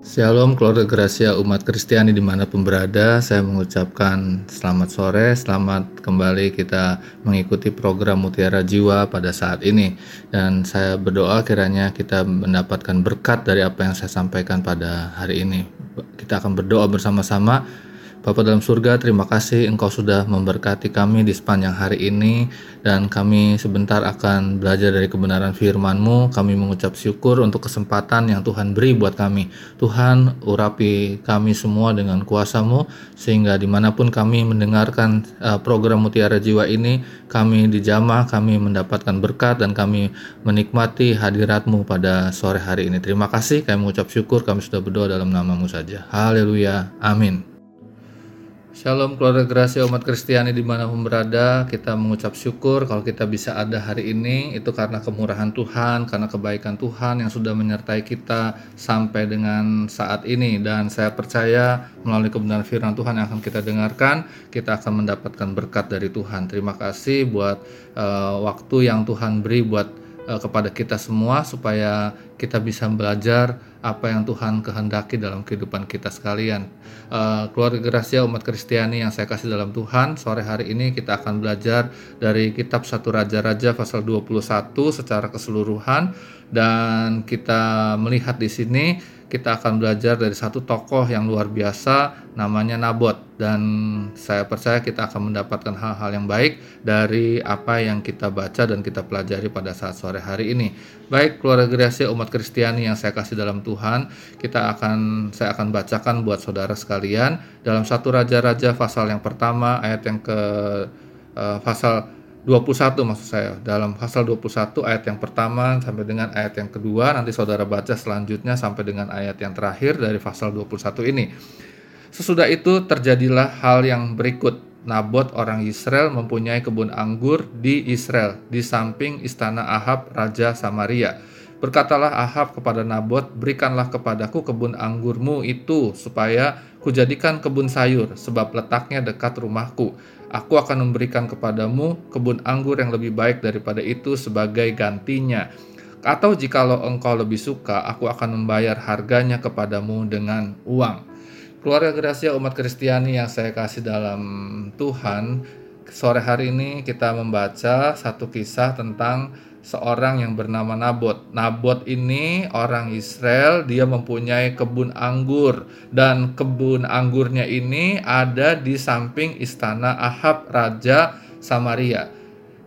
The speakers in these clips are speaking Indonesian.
Shalom keluarga Gracia umat Kristiani di mana pun berada. Saya mengucapkan selamat sore. Selamat kembali kita mengikuti program Mutiara Jiwa pada saat ini. Dan saya berdoa kiranya kita mendapatkan berkat dari apa yang saya sampaikan pada hari ini. Kita akan berdoa bersama-sama Bapak dalam surga, terima kasih Engkau sudah memberkati kami di sepanjang hari ini dan kami sebentar akan belajar dari kebenaran firman-Mu. Kami mengucap syukur untuk kesempatan yang Tuhan beri buat kami. Tuhan, urapi kami semua dengan kuasa-Mu sehingga di mana pun kami mendengarkan uh, program Mutiara Jiwa ini, kami dijamah, kami mendapatkan berkat dan kami menikmati hadirat-Mu pada sore hari ini. Terima kasih, kami mengucap syukur, kami sudah berdoa dalam nama-Mu saja. Haleluya. Amin. Shalom keluarga Gracia umat Kristiani di mana pun berada. Kita mengucap syukur kalau kita bisa ada hari ini. Itu karena kemurahan Tuhan, karena kebaikan Tuhan yang sudah menyertai kita sampai dengan saat ini. Dan saya percaya melalui kebenaran firman Tuhan yang akan kita dengarkan Kita akan mendapatkan berkat dari Tuhan. Terima kasih buat uh, waktu yang Tuhan beri buat uh, kepada kita semua Supaya kita bisa belajar apa yang Tuhan kehendaki dalam kehidupan kita sekalian. Uh, keluarga Gracia umat Kristiani yang saya kasih dalam Tuhan, sore hari ini kita akan belajar dari kitab Satu Raja-Raja pasal 21 secara keseluruhan dan kita melihat di sini kita akan belajar dari satu tokoh yang luar biasa namanya Nabot dan saya percaya kita akan mendapatkan hal-hal yang baik dari apa yang kita baca dan kita pelajari pada saat sore hari ini. Baik keluarga Gracia umat Kristiani yang saya kasih dalam Tuhan, kita akan saya akan bacakan buat saudara sekalian dalam satu raja-raja pasal yang pertama ayat yang ke uh, 21 maksud saya. Dalam pasal 21 ayat yang pertama sampai dengan ayat yang kedua nanti saudara baca selanjutnya sampai dengan ayat yang terakhir dari pasal 21 ini. Sesudah itu terjadilah hal yang berikut. Nabot orang Israel mempunyai kebun anggur di Israel di samping istana Ahab raja Samaria. Berkatalah Ahab kepada Nabot, berikanlah kepadaku kebun anggurmu itu, supaya kujadikan kebun sayur, sebab letaknya dekat rumahku. Aku akan memberikan kepadamu kebun anggur yang lebih baik daripada itu sebagai gantinya. Atau jikalau engkau lebih suka, aku akan membayar harganya kepadamu dengan uang. Keluarga Gracia umat Kristiani yang saya kasih dalam Tuhan, sore hari ini kita membaca satu kisah tentang seorang yang bernama Nabot. Nabot ini orang Israel, dia mempunyai kebun anggur dan kebun anggurnya ini ada di samping istana Ahab raja Samaria.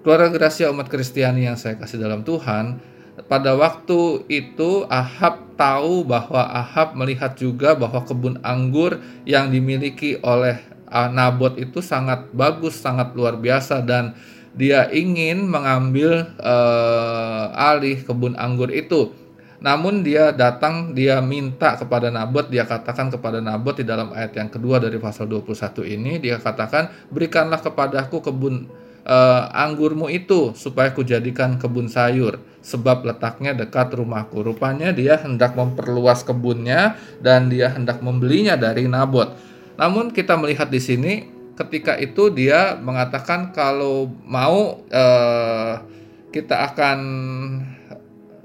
Keluarga Gracia umat Kristiani yang saya kasih dalam Tuhan, pada waktu itu Ahab tahu bahwa Ahab melihat juga bahwa kebun anggur yang dimiliki oleh Nabot itu sangat bagus, sangat luar biasa dan dia ingin mengambil uh, alih kebun anggur itu. Namun dia datang, dia minta kepada Nabot, dia katakan kepada Nabot di dalam ayat yang kedua dari pasal 21 ini, dia katakan, berikanlah kepadaku kebun uh, anggurmu itu, supaya kujadikan kebun sayur, sebab letaknya dekat rumahku. Rupanya dia hendak memperluas kebunnya, dan dia hendak membelinya dari Nabot. Namun kita melihat di sini, ketika itu dia mengatakan kalau mau eh, kita akan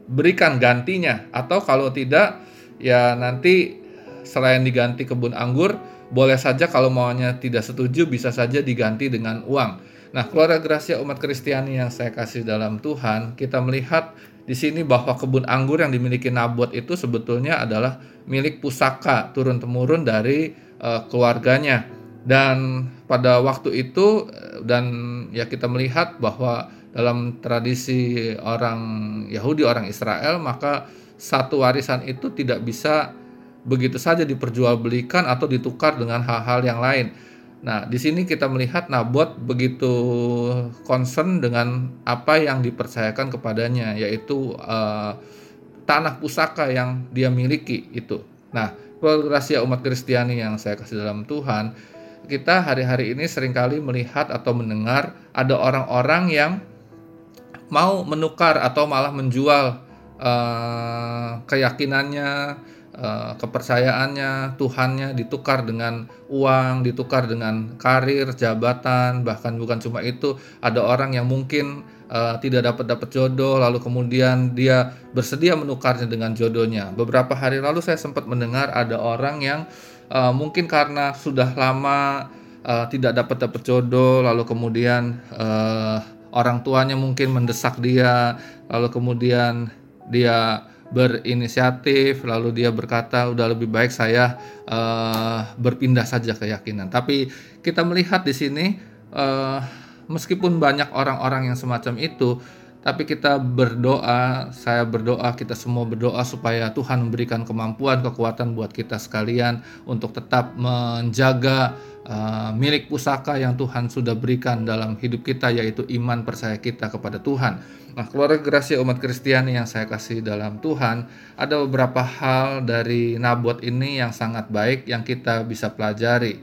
berikan gantinya atau kalau tidak ya nanti selain diganti kebun anggur boleh saja kalau maunya tidak setuju bisa saja diganti dengan uang. Nah, keluarga Gracia umat Kristiani yang saya kasih dalam Tuhan, kita melihat di sini bahwa kebun anggur yang dimiliki Nabot itu sebetulnya adalah milik pusaka turun temurun dari uh, keluarganya dan pada waktu itu dan ya kita melihat bahwa dalam tradisi orang Yahudi orang Israel maka satu warisan itu tidak bisa begitu saja diperjualbelikan atau ditukar dengan hal-hal yang lain. Nah, di sini kita melihat Nabot begitu concern dengan apa yang dipercayakan kepadanya, yaitu uh, tanah pusaka yang dia miliki itu. Nah, rahasia umat Kristiani yang saya kasih dalam Tuhan, kita hari-hari ini sering kali melihat atau mendengar ada orang-orang yang mau menukar atau malah menjual uh, keyakinannya, uh, kepercayaannya, Tuhannya ditukar dengan uang, ditukar dengan karir, jabatan, bahkan bukan cuma itu, ada orang yang mungkin uh, tidak dapat dapat jodoh, lalu kemudian dia bersedia menukarnya dengan jodohnya. Beberapa hari lalu saya sempat mendengar ada orang yang uh, mungkin karena sudah lama uh, tidak dapat dapat jodoh, lalu kemudian uh, orang tuanya mungkin mendesak dia, lalu kemudian dia berinisiatif lalu dia berkata udah lebih baik saya uh, berpindah saja keyakinan. Tapi kita melihat di sini uh, meskipun banyak orang-orang yang semacam itu tapi kita berdoa saya berdoa kita semua berdoa supaya Tuhan memberikan kemampuan kekuatan buat kita sekalian untuk tetap menjaga uh, milik pusaka yang Tuhan sudah berikan dalam hidup kita yaitu iman percaya kita kepada Tuhan. Nah, keluarga Gracia umat Kristiani yang saya kasih dalam Tuhan, ada beberapa hal dari Nabot ini yang sangat baik yang kita bisa pelajari.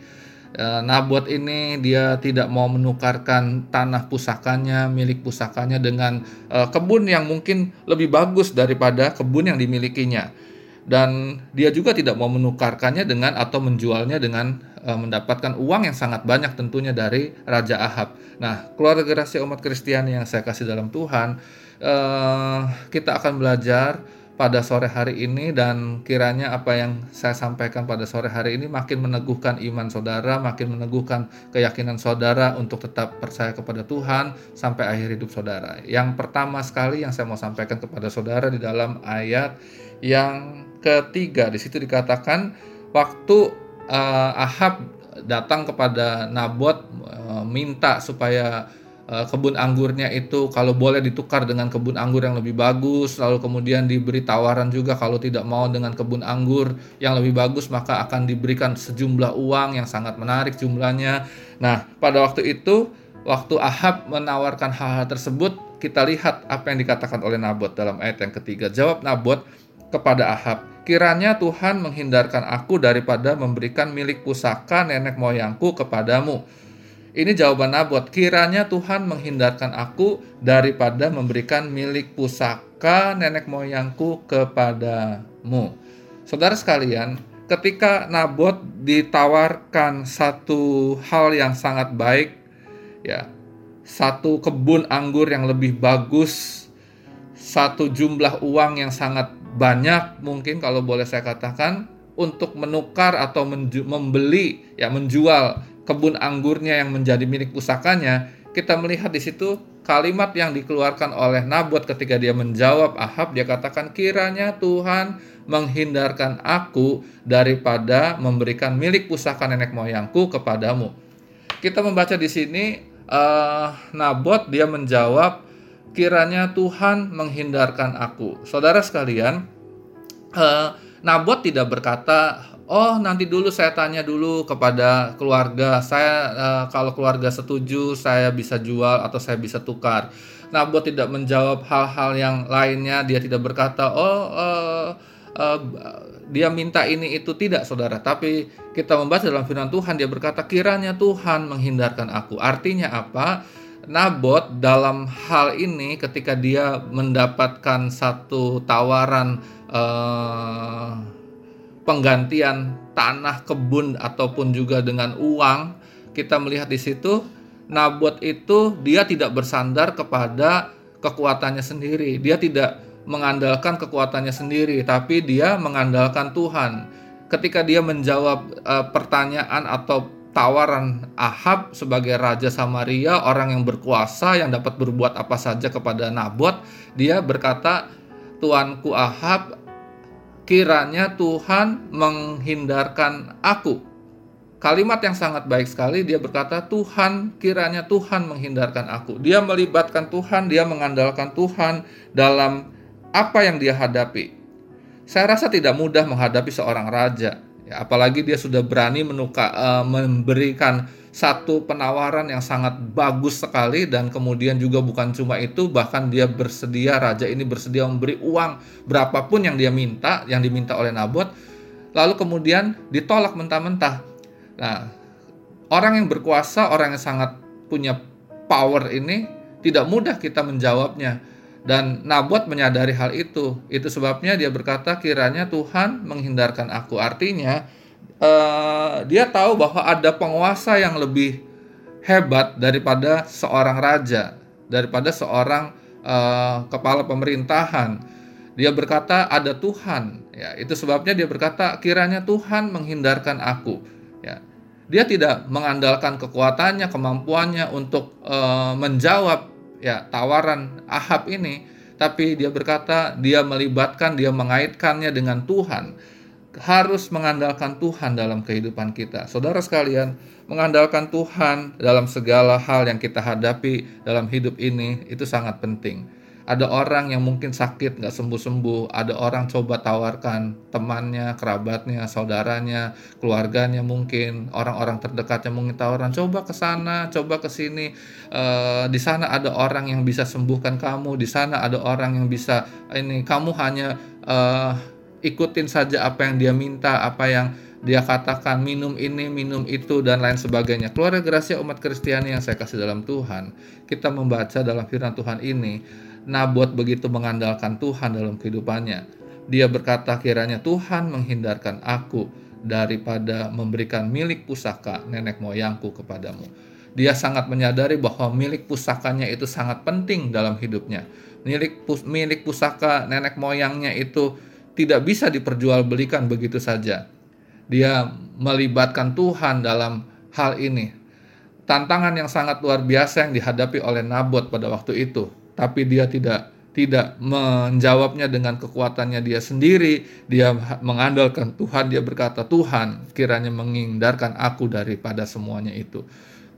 Uh, Nabot ini dia tidak mau menukarkan tanah pusakanya, milik pusakanya dengan uh, kebun yang mungkin lebih bagus daripada kebun yang dimilikinya. Dan dia juga tidak mau menukarkannya dengan atau menjualnya dengan uh, mendapatkan uang yang sangat banyak tentunya dari Raja Ahab. Nah, keluarga rahasia umat Kristiani yang saya kasih dalam Tuhan, uh, kita akan belajar pada sore hari ini dan kiranya apa yang saya sampaikan pada sore hari ini makin meneguhkan iman saudara, makin meneguhkan keyakinan saudara untuk tetap percaya kepada Tuhan sampai akhir hidup saudara. Yang pertama sekali yang saya mau sampaikan kepada saudara di dalam ayat yang ketiga di situ dikatakan waktu uh, Ahab datang kepada Nabot uh, minta supaya kebun anggurnya itu kalau boleh ditukar dengan kebun anggur yang lebih bagus lalu kemudian diberi tawaran juga kalau tidak mau dengan kebun anggur yang lebih bagus maka akan diberikan sejumlah uang yang sangat menarik jumlahnya nah pada waktu itu waktu Ahab menawarkan hal-hal tersebut kita lihat apa yang dikatakan oleh Nabot dalam ayat yang ketiga jawab Nabot kepada Ahab Kiranya Tuhan menghindarkan aku daripada memberikan milik pusaka nenek moyangku kepadamu. Ini jawaban Nabot. Kiranya Tuhan menghindarkan aku daripada memberikan milik pusaka nenek moyangku kepadamu. Saudara sekalian, ketika Nabot ditawarkan satu hal yang sangat baik, ya, satu kebun anggur yang lebih bagus, satu jumlah uang yang sangat banyak mungkin kalau boleh saya katakan untuk menukar atau membeli ya menjual kebun anggurnya yang menjadi milik pusakanya kita melihat di situ kalimat yang dikeluarkan oleh Nabot ketika dia menjawab Ahab dia katakan kiranya Tuhan menghindarkan aku daripada memberikan milik pusaka nenek moyangku kepadamu kita membaca di sini uh, Nabot dia menjawab kiranya Tuhan menghindarkan aku. Saudara sekalian, uh, Nabot tidak berkata, "Oh, nanti dulu saya tanya dulu kepada keluarga. Saya uh, kalau keluarga setuju, saya bisa jual atau saya bisa tukar." Nabot tidak menjawab hal-hal yang lainnya. Dia tidak berkata, "Oh, uh, uh, dia minta ini itu tidak, saudara." Tapi kita membaca dalam firman Tuhan, dia berkata, "Kiranya Tuhan menghindarkan aku." Artinya apa? Nabot dalam hal ini ketika dia mendapatkan satu tawaran eh, penggantian tanah kebun ataupun juga dengan uang, kita melihat di situ Nabot itu dia tidak bersandar kepada kekuatannya sendiri. Dia tidak mengandalkan kekuatannya sendiri, tapi dia mengandalkan Tuhan. Ketika dia menjawab uh, pertanyaan atau tawaran Ahab sebagai raja Samaria, orang yang berkuasa yang dapat berbuat apa saja kepada Nabot, dia berkata, "Tuanku Ahab, kiranya Tuhan menghindarkan aku." Kalimat yang sangat baik sekali dia berkata, "Tuhan, kiranya Tuhan menghindarkan aku." Dia melibatkan Tuhan, dia mengandalkan Tuhan dalam apa yang dia hadapi. Saya rasa tidak mudah menghadapi seorang raja Ya, apalagi dia sudah berani menuka, uh, memberikan satu penawaran yang sangat bagus sekali dan kemudian juga bukan cuma itu bahkan dia bersedia raja ini bersedia memberi uang berapapun yang dia minta yang diminta oleh Nabot lalu kemudian ditolak mentah-mentah. Nah, orang yang berkuasa, orang yang sangat punya power ini tidak mudah kita menjawabnya. Dan Nabot menyadari hal itu. Itu sebabnya dia berkata kiranya Tuhan menghindarkan aku. Artinya uh, dia tahu bahwa ada penguasa yang lebih hebat daripada seorang raja, daripada seorang uh, kepala pemerintahan. Dia berkata ada Tuhan. Ya, itu sebabnya dia berkata kiranya Tuhan menghindarkan aku. Ya. Dia tidak mengandalkan kekuatannya, kemampuannya untuk uh, menjawab ya tawaran Ahab ini, tapi dia berkata dia melibatkan, dia mengaitkannya dengan Tuhan. Harus mengandalkan Tuhan dalam kehidupan kita. Saudara sekalian, mengandalkan Tuhan dalam segala hal yang kita hadapi dalam hidup ini itu sangat penting ada orang yang mungkin sakit nggak sembuh-sembuh, ada orang coba tawarkan temannya, kerabatnya, saudaranya, keluarganya mungkin, orang-orang terdekatnya mungkin tawaran coba ke sana, coba ke sini, e, di sana ada orang yang bisa sembuhkan kamu, di sana ada orang yang bisa ini kamu hanya e, ikutin saja apa yang dia minta, apa yang dia katakan minum ini, minum itu dan lain sebagainya. Keluarga Gracia umat Kristiani yang saya kasih dalam Tuhan, kita membaca dalam firman Tuhan ini Nabot begitu mengandalkan Tuhan dalam kehidupannya. Dia berkata kiranya Tuhan menghindarkan aku daripada memberikan milik pusaka nenek moyangku kepadamu. Dia sangat menyadari bahwa milik pusakanya itu sangat penting dalam hidupnya. Milik pus milik pusaka nenek moyangnya itu tidak bisa diperjualbelikan begitu saja. Dia melibatkan Tuhan dalam hal ini. Tantangan yang sangat luar biasa yang dihadapi oleh Nabot pada waktu itu tapi dia tidak tidak menjawabnya dengan kekuatannya dia sendiri, dia mengandalkan Tuhan, dia berkata, "Tuhan, kiranya menghindarkan aku daripada semuanya itu."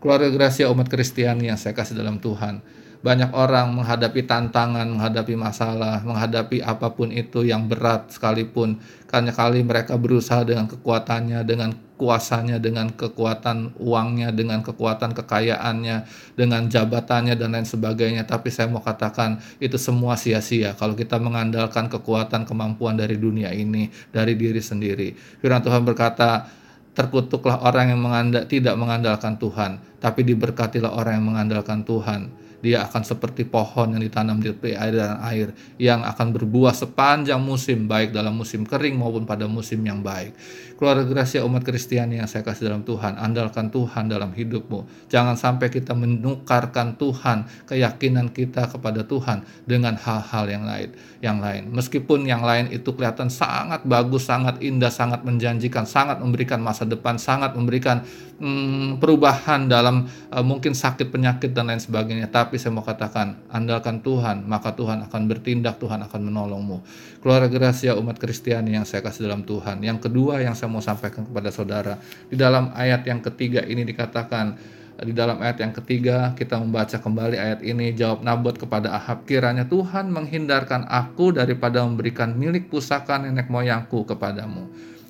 Keluarga Gracia umat Kristiani yang saya kasih dalam Tuhan. Banyak orang menghadapi tantangan, menghadapi masalah, menghadapi apa pun itu yang berat sekalipun. Karena kali mereka berusaha dengan kekuatannya, dengan kuasanya, dengan kekuatan uangnya, dengan kekuatan kekayaannya, dengan jabatannya dan lain sebagainya. Tapi saya mau katakan itu semua sia-sia kalau kita mengandalkan kekuatan kemampuan dari dunia ini, dari diri sendiri. Firman Tuhan berkata, terkutuklah orang yang mengandal, tidak mengandalkan Tuhan, tapi diberkatilah orang yang mengandalkan Tuhan dia akan seperti pohon yang ditanam di tepi air dan air yang akan berbuah sepanjang musim baik dalam musim kering maupun pada musim yang baik. Keluarga Gracia umat Kristiani yang saya kasih dalam Tuhan, andalkan Tuhan dalam hidupmu. Jangan sampai kita menukarkan Tuhan, keyakinan kita kepada Tuhan dengan hal-hal yang lain, yang lain. Meskipun yang lain itu kelihatan sangat bagus, sangat indah, sangat menjanjikan, sangat memberikan masa depan, sangat memberikan hmm, perubahan dalam uh, mungkin sakit penyakit dan lain sebagainya. Tapi saya mau katakan, andalkan Tuhan, maka Tuhan akan bertindak, Tuhan akan menolongmu. Keluarga Gracia umat Kristiani yang saya kasih dalam Tuhan. Yang kedua yang saya mau sampaikan kepada saudara. Di dalam ayat yang ketiga ini dikatakan, di dalam ayat yang ketiga kita membaca kembali ayat ini jawab Nabot kepada Ahab kiranya Tuhan menghindarkan aku daripada memberikan milik pusaka nenek moyangku kepadamu.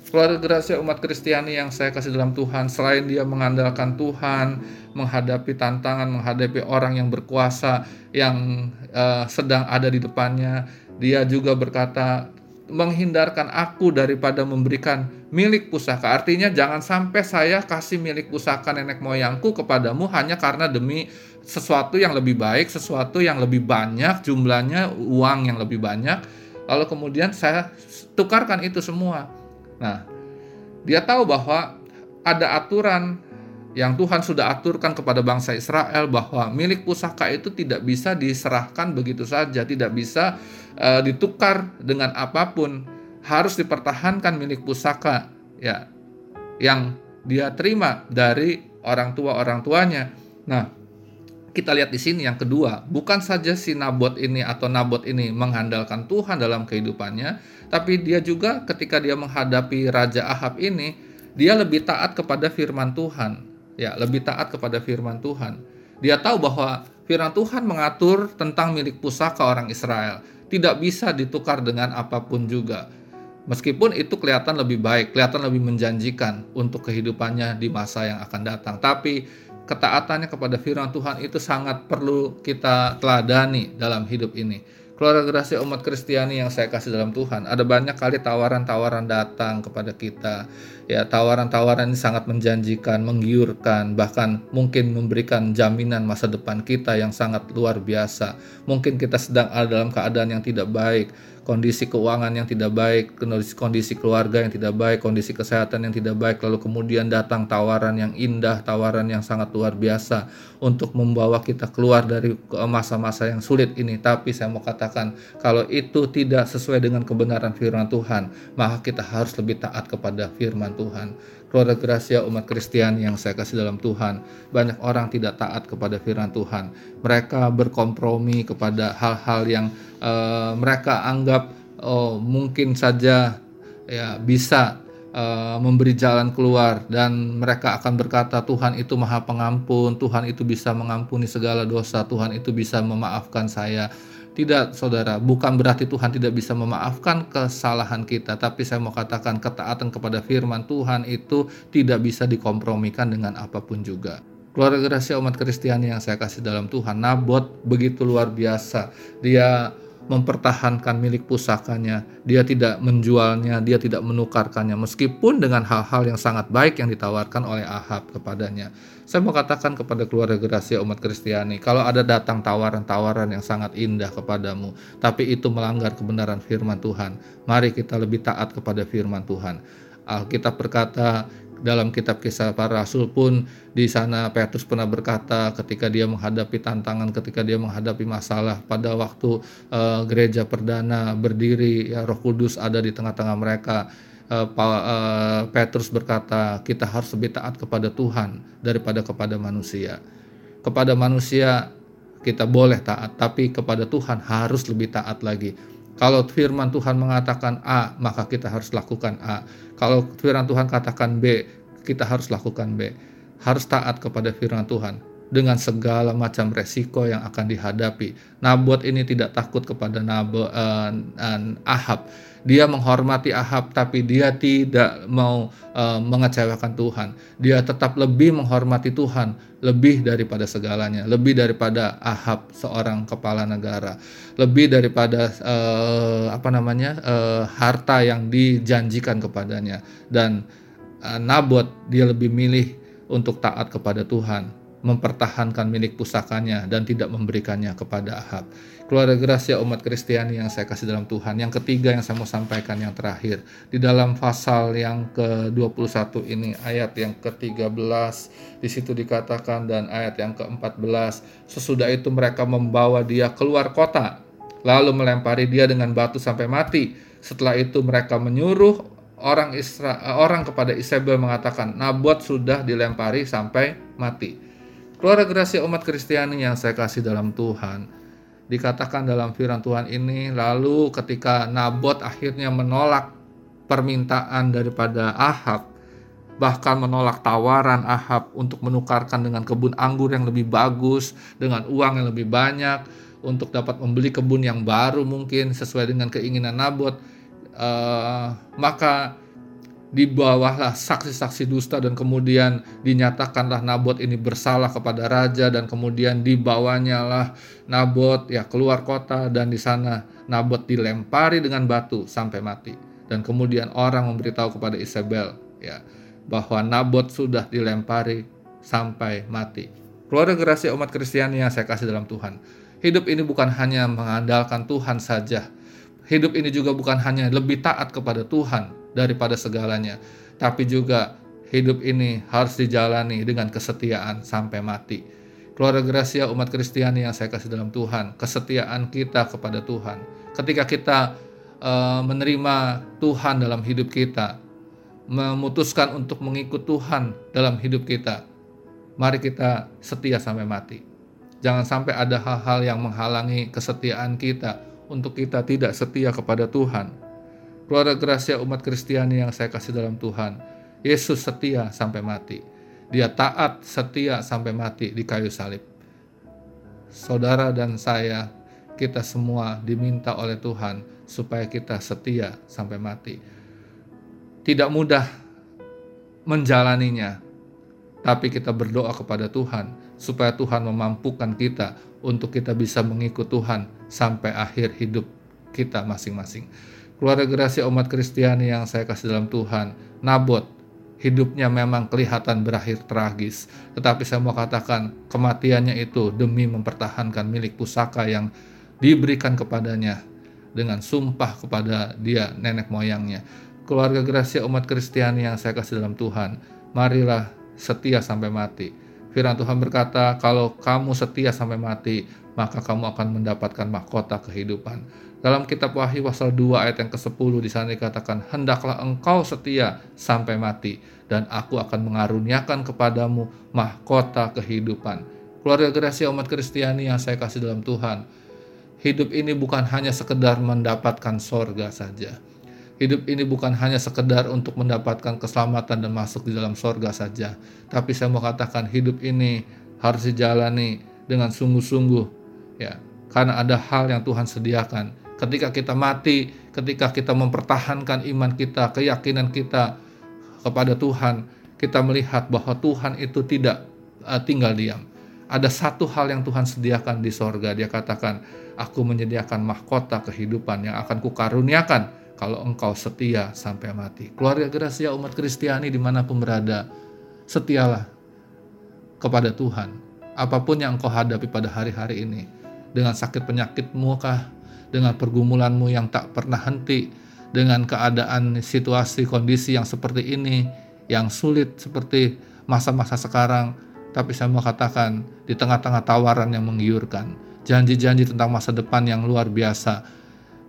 Keluarga Gracia umat Kristiani yang saya kasih dalam Tuhan, selain dia mengandalkan Tuhan, menghadapi tantangan, menghadapi orang yang berkuasa yang uh, sedang ada di depannya, dia juga berkata, menghindarkan aku daripada memberikan milik pusaka. Artinya jangan sampai saya kasih milik pusaka nenek moyangku kepadamu hanya karena demi sesuatu yang lebih baik, sesuatu yang lebih banyak jumlahnya, uang yang lebih banyak. Lalu kemudian saya tukarkan itu semua. Nah, dia tahu bahwa ada aturan yang Tuhan sudah aturkan kepada bangsa Israel bahwa milik pusaka itu tidak bisa diserahkan begitu saja, tidak bisa uh, ditukar dengan apa pun, harus dipertahankan milik pusaka ya yang dia terima dari orang tua orang tuanya. Nah, kita lihat di sini yang kedua, bukan saja si Nabot ini atau Nabot ini mengandalkan Tuhan dalam kehidupannya, tapi dia juga ketika dia menghadapi Raja Ahab ini, dia lebih taat kepada firman Tuhan ya lebih taat kepada firman Tuhan. Dia tahu bahwa firman Tuhan mengatur tentang milik pusaka orang Israel, tidak bisa ditukar dengan apa pun juga. Meskipun itu kelihatan lebih baik, kelihatan lebih menjanjikan untuk kehidupannya di masa yang akan datang, tapi ketaatannya kepada firman Tuhan itu sangat perlu kita teladani dalam hidup ini. Keluarga Gracia umat Kristiani yang saya kasih dalam Tuhan, ada banyak kali tawaran-tawaran datang kepada kita. Ya, tawaran-tawaran ini sangat menjanjikan, menggiurkan, bahkan mungkin memberikan jaminan masa depan kita yang sangat luar biasa. Mungkin kita sedang ada dalam keadaan yang tidak baik, kondisi keuangan yang tidak baik, kondisi, keluarga yang tidak baik, kondisi kesehatan yang tidak baik, lalu kemudian datang tawaran yang indah, tawaran yang sangat luar biasa untuk membawa kita keluar dari masa-masa yang sulit ini. Tapi saya mau katakan, kalau itu tidak sesuai dengan kebenaran firman Tuhan, maka kita harus lebih taat kepada firman Tuhan keluarga Gracia umat Kristiani yang saya kasih dalam Tuhan. Banyak orang tidak taat kepada firman Tuhan. Mereka berkompromi kepada hal-hal yang uh, mereka anggap oh, mungkin saja ya bisa uh, memberi jalan keluar dan mereka akan berkata Tuhan itu maha pengampun, Tuhan itu bisa mengampuni segala dosa, Tuhan itu bisa memaafkan saya. Tidak, saudara, bukan berarti Tuhan tidak bisa memaafkan kesalahan kita, tapi saya mau katakan ketaatan kepada firman Tuhan itu tidak bisa dikompromikan dengan apa pun juga. Keluarga rahasia umat Kristiani yang saya kasih dalam Tuhan, Nabot begitu luar biasa. Dia mempertahankan milik pusakanya, dia tidak menjualnya, dia tidak menukarkannya, meskipun dengan hal-hal yang sangat baik yang ditawarkan oleh Ahab kepadanya. Saya mau katakan kepada keluarga gerasi umat Kristiani, kalau ada datang tawaran-tawaran yang sangat indah kepadamu, tapi itu melanggar kebenaran firman Tuhan, mari kita lebih taat kepada firman Tuhan. Alkitab berkata, dalam kitab kisah para rasul pun di sana Petrus pernah berkata ketika dia menghadapi tantangan ketika dia menghadapi masalah pada waktu uh, gereja perdana berdiri ya Roh Kudus ada di tengah-tengah mereka uh, uh, Petrus berkata kita harus lebih taat kepada Tuhan daripada kepada manusia. Kepada manusia kita boleh taat tapi kepada Tuhan harus lebih taat lagi kalau firman Tuhan mengatakan A, maka kita harus lakukan A. Kalau firman Tuhan katakan B, kita harus lakukan B. Harus taat kepada firman Tuhan dengan segala macam resiko yang akan dihadapi. Nabot ini tidak takut kepada Nabo, uh, uh, Ahab. Dia menghormati Ahab, tapi dia tidak mau uh, mengecewakan Tuhan. Dia tetap lebih menghormati Tuhan lebih daripada segalanya, lebih daripada Ahab seorang kepala negara, lebih daripada uh, apa namanya uh, harta yang dijanjikan kepadanya dan uh, Nabot dia lebih milih untuk taat kepada Tuhan mempertahankan milik pusakanya dan tidak memberikannya kepada Ahab. Keluarga Gracia umat Kristiani yang saya kasih dalam Tuhan. Yang ketiga yang saya mau sampaikan yang terakhir. Di dalam pasal yang ke-21 ini ayat yang ke-13 di situ dikatakan dan ayat yang ke-14 sesudah itu mereka membawa dia keluar kota lalu melempari dia dengan batu sampai mati. Setelah itu mereka menyuruh orang Isra, orang kepada Isabel mengatakan Nabot sudah dilempari sampai mati. Keluarga Gracia umat Kristiani yang saya kasih dalam Tuhan, dikatakan dalam firman Tuhan ini, lalu ketika Nabot akhirnya menolak permintaan daripada Ahab, bahkan menolak tawaran Ahab untuk menukarkan dengan kebun anggur yang lebih bagus, dengan uang yang lebih banyak, untuk dapat membeli kebun yang baru mungkin sesuai dengan keinginan Nabot, uh, maka di bawahlah saksi-saksi dusta dan kemudian dinyatakanlah Nabot ini bersalah kepada raja dan kemudian dibawanya lah Nabot ya keluar kota dan di sana Nabot dilempari dengan batu sampai mati dan kemudian orang memberitahu kepada Isabel ya bahwa Nabot sudah dilempari sampai mati. Keluarga gerasi umat Kristiani yang saya kasih dalam Tuhan. Hidup ini bukan hanya mengandalkan Tuhan saja. Hidup ini juga bukan hanya lebih taat kepada Tuhan, daripada segalanya, tapi juga hidup ini harus dijalani dengan kesetiaan sampai mati. Keluarga Gracia umat Kristiani yang saya kasih dalam Tuhan, kesetiaan kita kepada Tuhan. Ketika kita uh, menerima Tuhan dalam hidup kita, memutuskan untuk mengikut Tuhan dalam hidup kita, mari kita setia sampai mati. Jangan sampai ada hal-hal yang menghalangi kesetiaan kita untuk kita tidak setia kepada Tuhan keluarga Gracia umat Kristiani yang saya kasih dalam Tuhan. Yesus setia sampai mati. Dia taat setia sampai mati di kayu salib. Saudara dan saya, kita semua diminta oleh Tuhan supaya kita setia sampai mati. Tidak mudah menjalaninya, tapi kita berdoa kepada Tuhan supaya Tuhan memampukan kita untuk kita bisa mengikut Tuhan sampai akhir hidup kita masing-masing. Keluarga Gracia umat Kristiani yang saya kasih dalam Tuhan, Nabot hidupnya memang kelihatan berakhir tragis, tetapi saya mau katakan kematiannya itu demi mempertahankan milik pusaka yang diberikan kepadanya dengan sumpah kepada dia nenek moyangnya. Keluarga Gracia umat Kristiani yang saya kasih dalam Tuhan, marilah setia sampai mati. Firman Tuhan berkata, kalau kamu setia sampai mati, maka kamu akan mendapatkan mahkota kehidupan. Dalam kitab Wahyu pasal 2 ayat yang ke-10 di sana dikatakan, "Hendaklah engkau setia sampai mati, dan aku akan mengaruniakan kepadamu mahkota kehidupan." Keluarga Gracia umat Kristiani yang saya kasih dalam Tuhan, hidup ini bukan hanya sekedar mendapatkan sorga saja. Hidup ini bukan hanya sekedar untuk mendapatkan keselamatan dan masuk di dalam sorga saja. Tapi saya mau katakan hidup ini harus dijalani dengan sungguh-sungguh. Ya Karena ada hal yang Tuhan sediakan ketika kita mati, ketika kita mempertahankan iman kita, keyakinan kita kepada Tuhan, kita melihat bahwa Tuhan itu tidak uh, tinggal diam. Ada satu hal yang Tuhan sediakan di sorga. Dia katakan, aku menyediakan mahkota kehidupan yang akan kukaruniakan kalau engkau setia sampai mati. Keluarga Gracia umat Kristiani di mana pun berada, setialah kepada Tuhan. Apa pun yang engkau hadapi pada hari-hari ini, dengan sakit penyakitmu kah, dengan pergumulanmu yang tak pernah henti, dengan keadaan situasi kondisi yang seperti ini, yang sulit seperti masa-masa sekarang, tapi saya mau katakan di tengah-tengah tawaran yang menggiurkan, janji-janji tentang masa depan yang luar biasa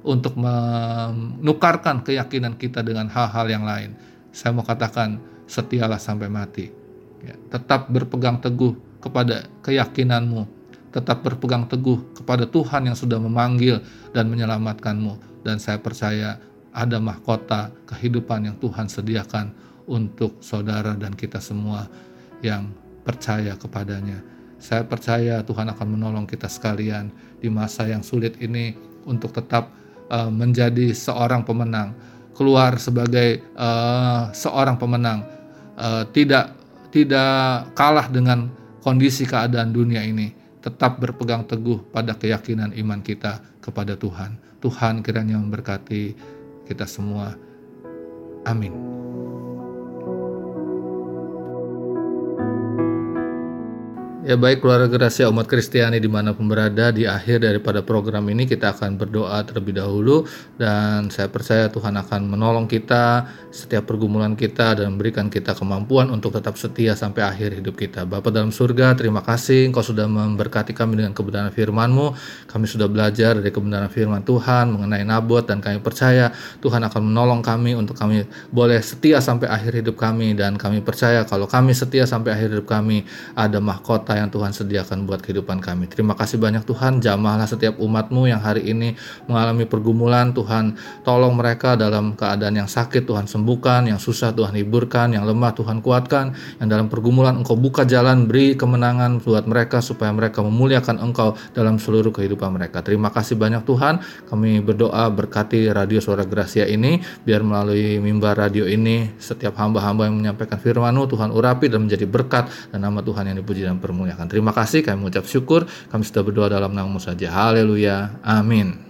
untuk menukarkan keyakinan kita dengan hal-hal yang lain. Saya mau katakan setialah sampai mati. Ya, tetap berpegang teguh kepada keyakinanmu, tetap berpegang teguh kepada Tuhan yang sudah memanggil dan menyelamatkanmu. Dan saya percaya ada mahkota kehidupan yang Tuhan sediakan untuk saudara dan kita semua yang percaya kepadanya. Saya percaya Tuhan akan menolong kita sekalian di masa yang sulit ini untuk tetap uh, menjadi seorang pemenang, keluar sebagai uh, seorang pemenang, uh, tidak tidak kalah dengan kondisi keadaan dunia ini tetap berpegang teguh pada keyakinan iman kita kepada Tuhan. Tuhan kiranya memberkati kita semua. Amin. Ya baik keluarga Gracia umat Kristiani di mana pun berada di akhir daripada program ini kita akan berdoa terlebih dahulu dan saya percaya Tuhan akan menolong kita setiap pergumulan kita dan memberikan kita kemampuan untuk tetap setia sampai akhir hidup kita. Bapak dalam surga terima kasih Engkau sudah memberkati kami dengan kebenaran firman-Mu. Kami sudah belajar dari kebenaran firman Tuhan mengenai Nabot dan kami percaya Tuhan akan menolong kami untuk kami boleh setia sampai akhir hidup kami dan kami percaya kalau kami setia sampai akhir hidup kami ada mahkota yang Tuhan sediakan buat kehidupan kami. Terima kasih banyak Tuhan, jamahlah setiap umatmu yang hari ini mengalami pergumulan, Tuhan tolong mereka dalam keadaan yang sakit, Tuhan sembuhkan, yang susah Tuhan hiburkan, yang lemah Tuhan kuatkan, yang dalam pergumulan Engkau buka jalan, beri kemenangan buat mereka supaya mereka memuliakan Engkau dalam seluruh kehidupan mereka. Terima kasih banyak Tuhan, kami berdoa berkati radio suara Gracia ini, biar melalui mimbar radio ini setiap hamba-hamba yang menyampaikan firman-Mu Tuhan urapi dan menjadi berkat. Dan nama Tuhan yang dipuji dan permuliakan. Terima kasih, kami mengucap syukur, kami sudah berdoa dalam namamu saja. Haleluya. Amin.